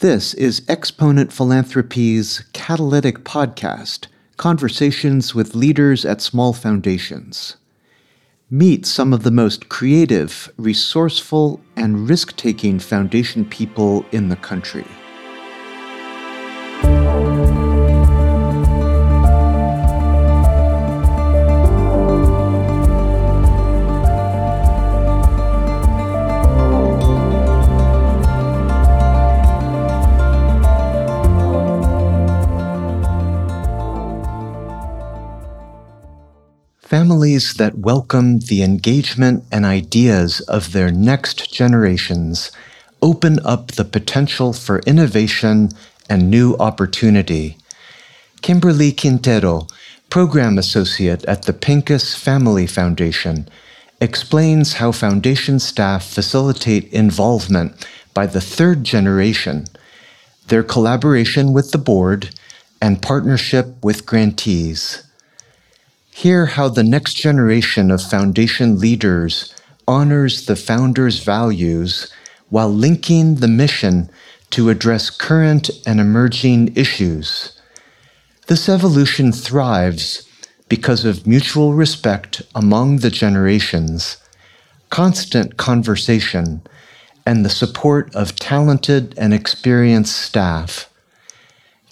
This is Exponent Philanthropy's Catalytic Podcast Conversations with Leaders at Small Foundations. Meet some of the most creative, resourceful, and risk taking foundation people in the country. Families that welcome the engagement and ideas of their next generations open up the potential for innovation and new opportunity. Kimberly Quintero, Program Associate at the Pincus Family Foundation, explains how foundation staff facilitate involvement by the third generation, their collaboration with the board, and partnership with grantees. Hear how the next generation of foundation leaders honors the founder's values while linking the mission to address current and emerging issues. This evolution thrives because of mutual respect among the generations, constant conversation, and the support of talented and experienced staff.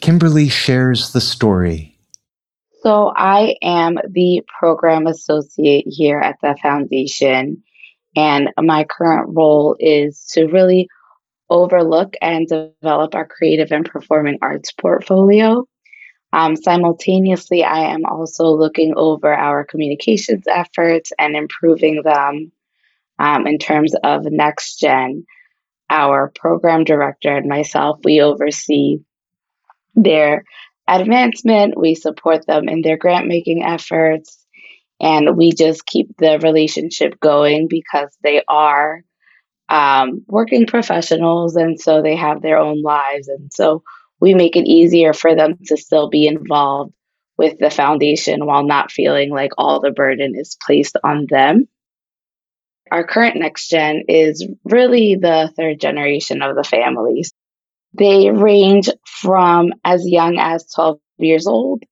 Kimberly shares the story. So, I am the program associate here at the foundation, and my current role is to really overlook and develop our creative and performing arts portfolio. Um, simultaneously, I am also looking over our communications efforts and improving them um, in terms of next gen. Our program director and myself, we oversee their advancement. We support them in their grant making efforts. And we just keep the relationship going because they are um, working professionals. And so they have their own lives. And so we make it easier for them to still be involved with the foundation while not feeling like all the burden is placed on them. Our current next gen is really the third generation of the families. They range from as young as 12 years old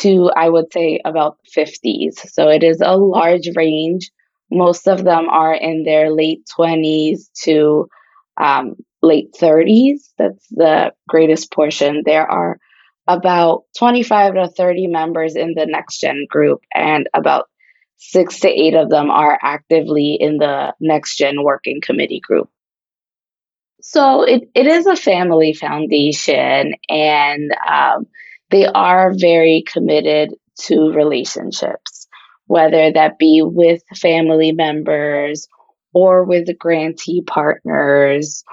to, I would say, about 50s. So it is a large range. Most of them are in their late 20s to um, late 30s. That's the greatest portion. There are about 25 to 30 members in the next gen group, and about six to eight of them are actively in the next gen working committee group. So it, it is a family foundation, and um, they are very committed to relationships, whether that be with family members or with grantee partners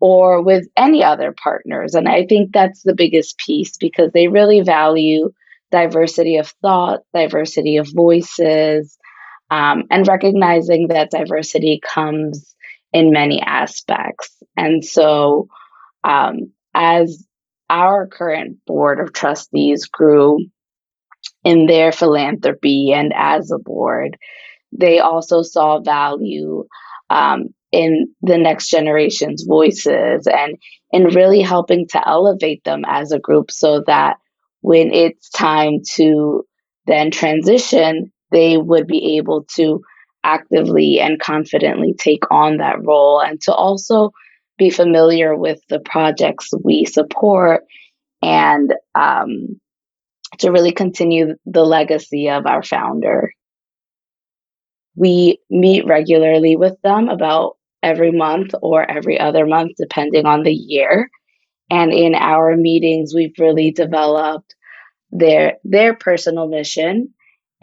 or with any other partners. And I think that's the biggest piece because they really value diversity of thought, diversity of voices, um, and recognizing that diversity comes in many aspects. And so, um, as our current board of trustees grew in their philanthropy and as a board, they also saw value um, in the next generation's voices and in really helping to elevate them as a group so that when it's time to then transition, they would be able to actively and confidently take on that role and to also be familiar with the projects we support and um, to really continue the legacy of our founder. We meet regularly with them about every month or every other month, depending on the year. And in our meetings, we've really developed their their personal mission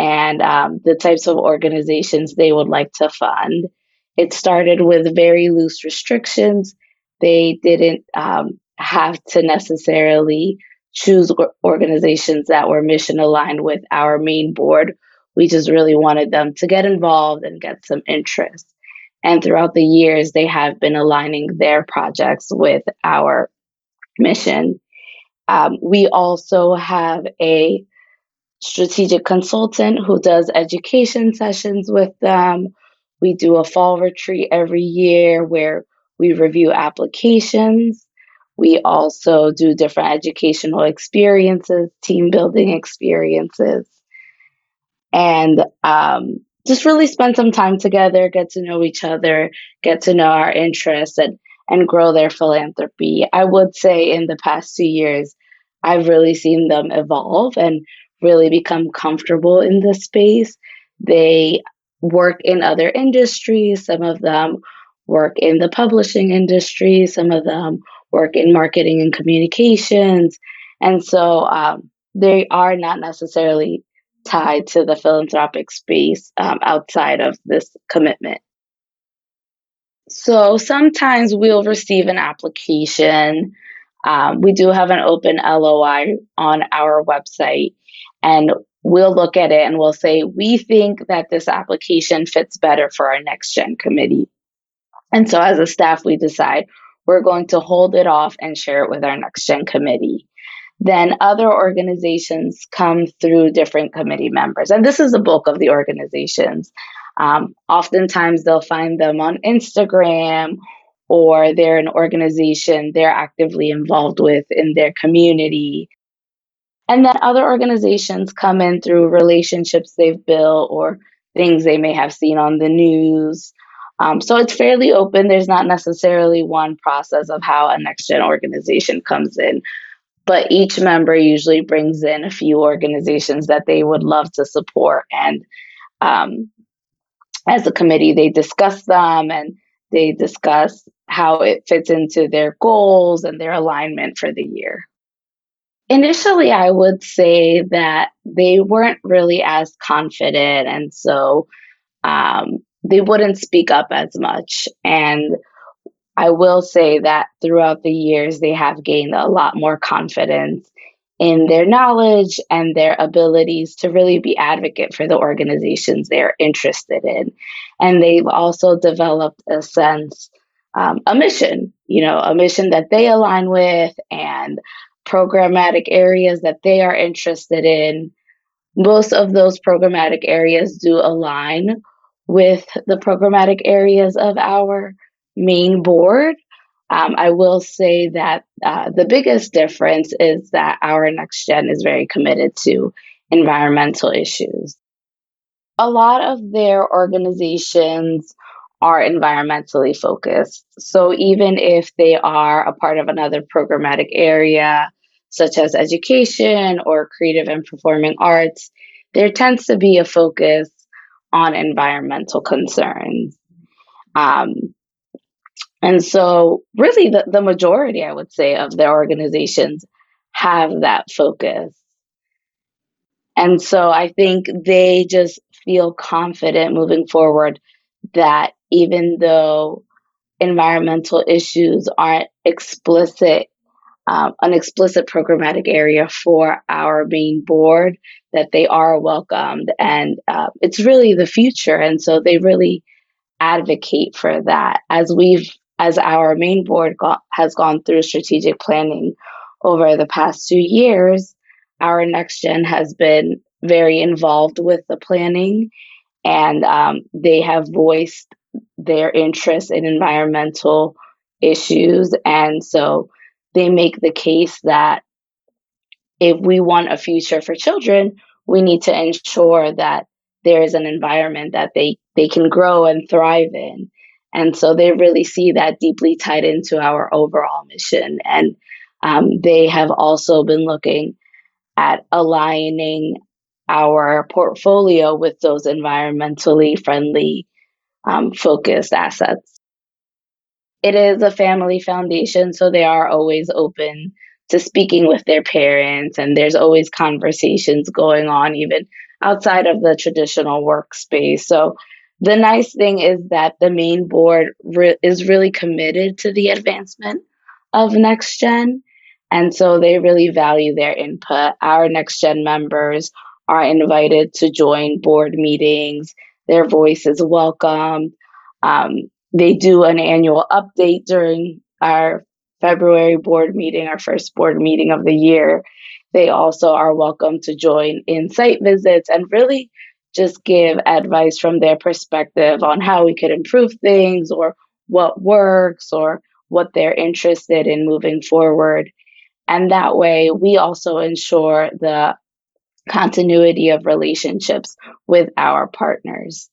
and um, the types of organizations they would like to fund. It started with very loose restrictions. They didn't um, have to necessarily choose organizations that were mission aligned with our main board. We just really wanted them to get involved and get some interest. And throughout the years, they have been aligning their projects with our mission. Um, we also have a strategic consultant who does education sessions with them. We do a fall retreat every year where we review applications. We also do different educational experiences, team building experiences, and um, just really spend some time together, get to know each other, get to know our interests, and and grow their philanthropy. I would say in the past two years, I've really seen them evolve and really become comfortable in this space. They work in other industries. Some of them work in the publishing industry. Some of them work in marketing and communications. And so um, they are not necessarily tied to the philanthropic space um, outside of this commitment. So sometimes we'll receive an application. Um, we do have an open LOI on our website, and we'll look at it and we'll say, we think that this application fits better for our next gen committee. And so as a staff, we decide we're going to hold it off and share it with our next gen committee. Then other organizations come through different committee members. And this is the bulk of the organizations. Um, oftentimes they'll find them on Instagram or they're an organization they're actively involved with in their community. And then other organizations come in through relationships they've built or things they may have seen on the news. Um, so it's fairly open. There's not necessarily one process of how a next gen organization comes in, but each member usually brings in a few organizations that they would love to support. And um, as a committee, they discuss them and they discuss how it fits into their goals and their alignment for the year. Initially, I would say that they weren't really as confident, and so um, they wouldn't speak up as much. And I will say that throughout the years, they have gained a lot more confidence in their knowledge and their abilities to really be advocate for the organizations they're interested in. And they've also developed a sense, um, a mission, you know, a mission that they align with and programmatic areas that they are interested in. Most of those programmatic areas do align with the programmatic areas of our main board. Um, I will say that uh, the biggest difference is that our next gen is very committed to environmental issues. A lot of their organizations are environmentally focused. So even if they are a part of another programmatic area, such as education or creative and performing arts, there tends to be a focus on environmental concerns. Um, and so, really, the, the majority, I would say, of their organizations have that focus. And so, I think they just feel confident moving forward that even though environmental issues aren't explicit, um, an explicit programmatic area for our main board, that they are welcomed. And uh, it's really the future. And so, they really advocate for that as we've as our main board got, has gone through strategic planning over the past two years, our next gen has been very involved with the planning and um, they have voiced their interest in environmental issues. And so they make the case that if we want a future for children, we need to ensure that there is an environment that they, they can grow and thrive in. And so they really see that deeply tied into our overall mission. And um, they have also been looking at aligning our portfolio with those environmentally friendly um, focused assets. It is a family foundation, so they are always open to speaking with their parents, and there's always conversations going on, even outside of the traditional workspace. So the nice thing is that the main board re- is really committed to the advancement of next gen. And so they really value their input. Our next gen members are invited to join board meetings. Their voice is welcomed. Um, they do an annual update during our February board meeting, our first board meeting of the year. They also are welcome to join in site visits and really just give advice from their perspective on how we could improve things or what works or what they're interested in moving forward. And that way, we also ensure the continuity of relationships with our partners.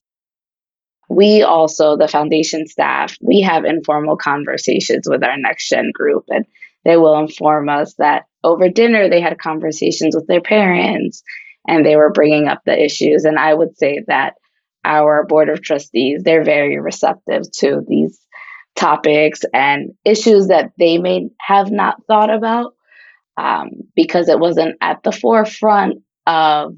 We also, the foundation staff, we have informal conversations with our next gen group, and they will inform us that over dinner they had conversations with their parents and they were bringing up the issues. And I would say that our board of trustees, they're very receptive to these topics and issues that they may have not thought about um, because it wasn't at the forefront of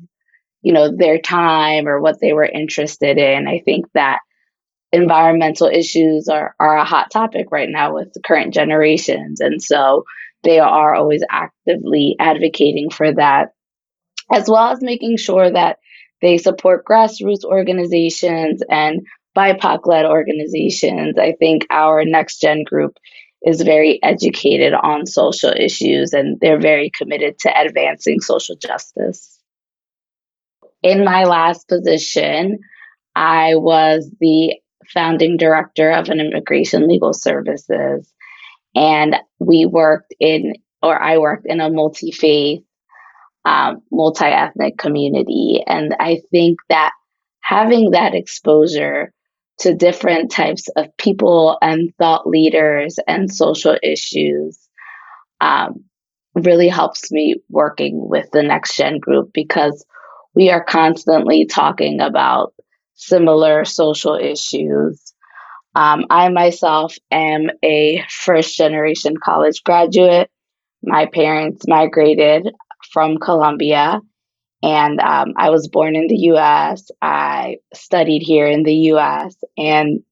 you know their time or what they were interested in i think that environmental issues are, are a hot topic right now with the current generations and so they are always actively advocating for that as well as making sure that they support grassroots organizations and BIPOC led organizations. I think our next gen group is very educated on social issues and they're very committed to advancing social justice. In my last position, I was the founding director of an immigration legal services and we worked in or I worked in a multi faith um, multi ethnic community. And I think that having that exposure to different types of people and thought leaders and social issues um, really helps me working with the next gen group because we are constantly talking about similar social issues. Um, I myself am a first generation college graduate. My parents migrated from Colombia. And um, I was born in the US. I studied here in the US and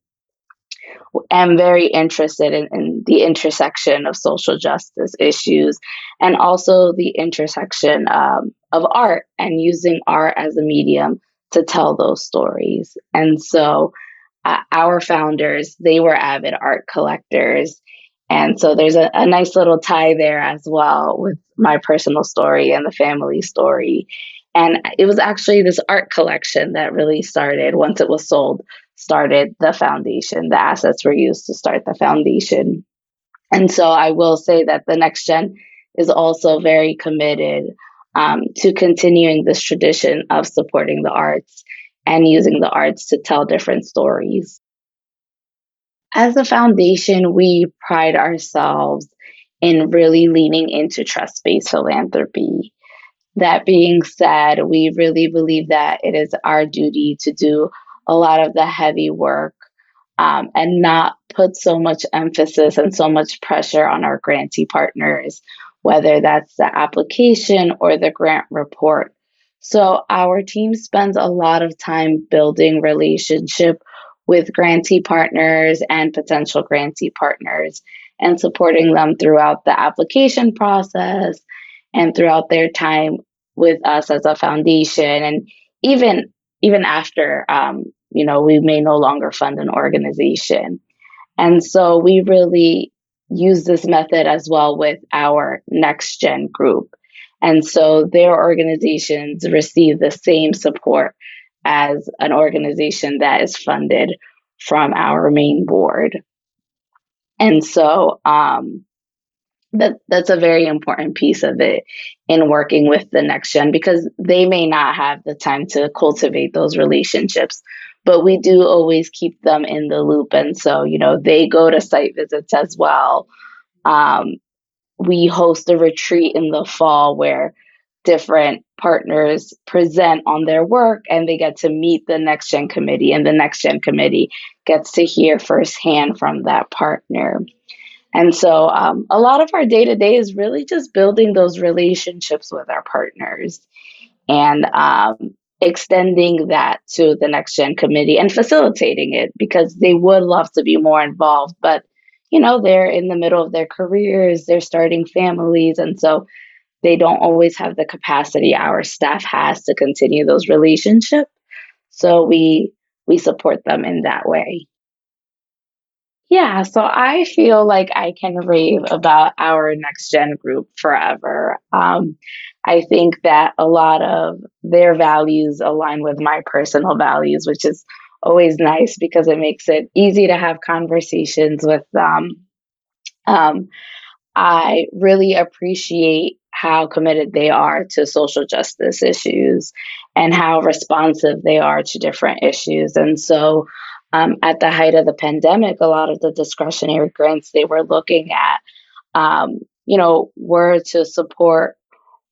am very interested in, in, the intersection of social justice issues and also the intersection um, of art and using art as a medium to tell those stories. And so uh, our founders, they were avid art collectors and so there's a, a nice little tie there as well with my personal story and the family story. And it was actually this art collection that really started once it was sold, started the foundation. The assets were used to start the foundation. And so I will say that the next gen is also very committed um, to continuing this tradition of supporting the arts and using the arts to tell different stories. As a foundation, we pride ourselves in really leaning into trust based philanthropy. That being said, we really believe that it is our duty to do a lot of the heavy work um, and not put so much emphasis and so much pressure on our grantee partners, whether that's the application or the grant report. So our team spends a lot of time building relationship with grantee partners and potential grantee partners and supporting them throughout the application process and throughout their time with us as a foundation and even even after um, you know we may no longer fund an organization and so we really use this method as well with our next gen group and so their organizations receive the same support as an organization that is funded from our main board. And so um, that that's a very important piece of it in working with the next gen because they may not have the time to cultivate those relationships but we do always keep them in the loop. And so you know they go to site visits as well. Um, we host a retreat in the fall where different partners present on their work and they get to meet the next gen committee and the next gen committee gets to hear firsthand from that partner. And so um, a lot of our day to day is really just building those relationships with our partners. And um, extending that to the next gen committee and facilitating it because they would love to be more involved but you know they're in the middle of their careers they're starting families and so they don't always have the capacity our staff has to continue those relationships. So we we support them in that way. Yeah, so I feel like I can rave about our next gen group forever. Um, I think that a lot of their values align with my personal values, which is always nice because it makes it easy to have conversations with them. Um, I really appreciate how committed they are to social justice issues and how responsive they are to different issues. And so, um, at the height of the pandemic, a lot of the discretionary grants they were looking at, um, you know, were to support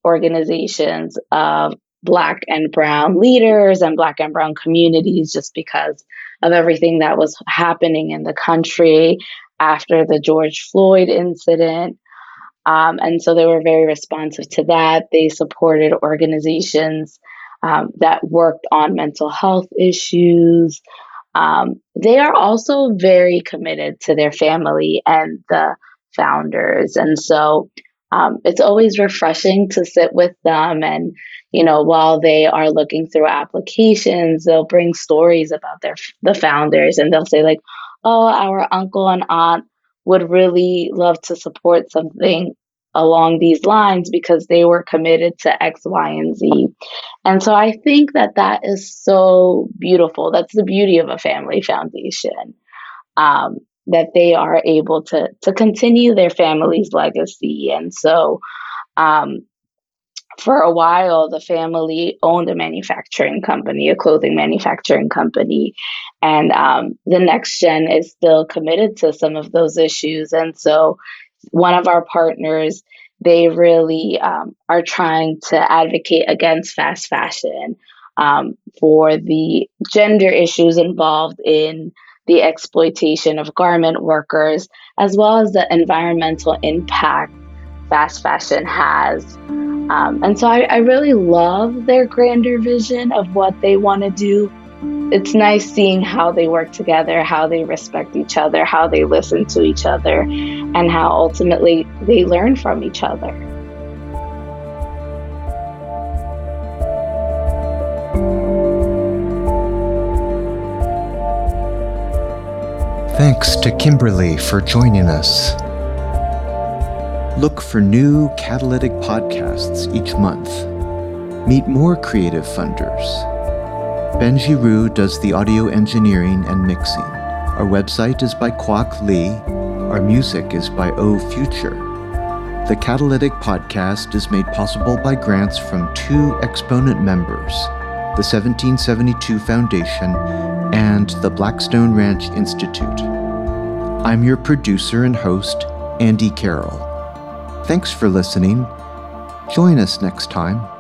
organizations of Black and Brown leaders and Black and Brown communities just because of everything that was happening in the country after the George Floyd incident. Um, and so they were very responsive to that. They supported organizations um, that worked on mental health issues. Um, they are also very committed to their family and the founders. And so um, it's always refreshing to sit with them and you know while they are looking through applications they'll bring stories about their the founders and they'll say like oh our uncle and aunt would really love to support something along these lines because they were committed to X, Y, and Z. And so I think that that is so beautiful. That's the beauty of a family foundation. Um, that they are able to to continue their family's legacy. And so um, for a while, the family owned a manufacturing company, a clothing manufacturing company. And um, the next gen is still committed to some of those issues. And so one of our partners, they really um, are trying to advocate against fast fashion um, for the gender issues involved in the exploitation of garment workers, as well as the environmental impact fast fashion has. Um, and so I, I really love their grander vision of what they want to do. It's nice seeing how they work together, how they respect each other, how they listen to each other, and how ultimately they learn from each other. Thanks to Kimberly for joining us. Look for new catalytic podcasts each month. Meet more creative funders. Benji Rue does the audio engineering and mixing. Our website is by Kwok Lee. Our music is by O Future. The Catalytic Podcast is made possible by grants from two exponent members the 1772 Foundation and the Blackstone Ranch Institute. I'm your producer and host, Andy Carroll. Thanks for listening. Join us next time.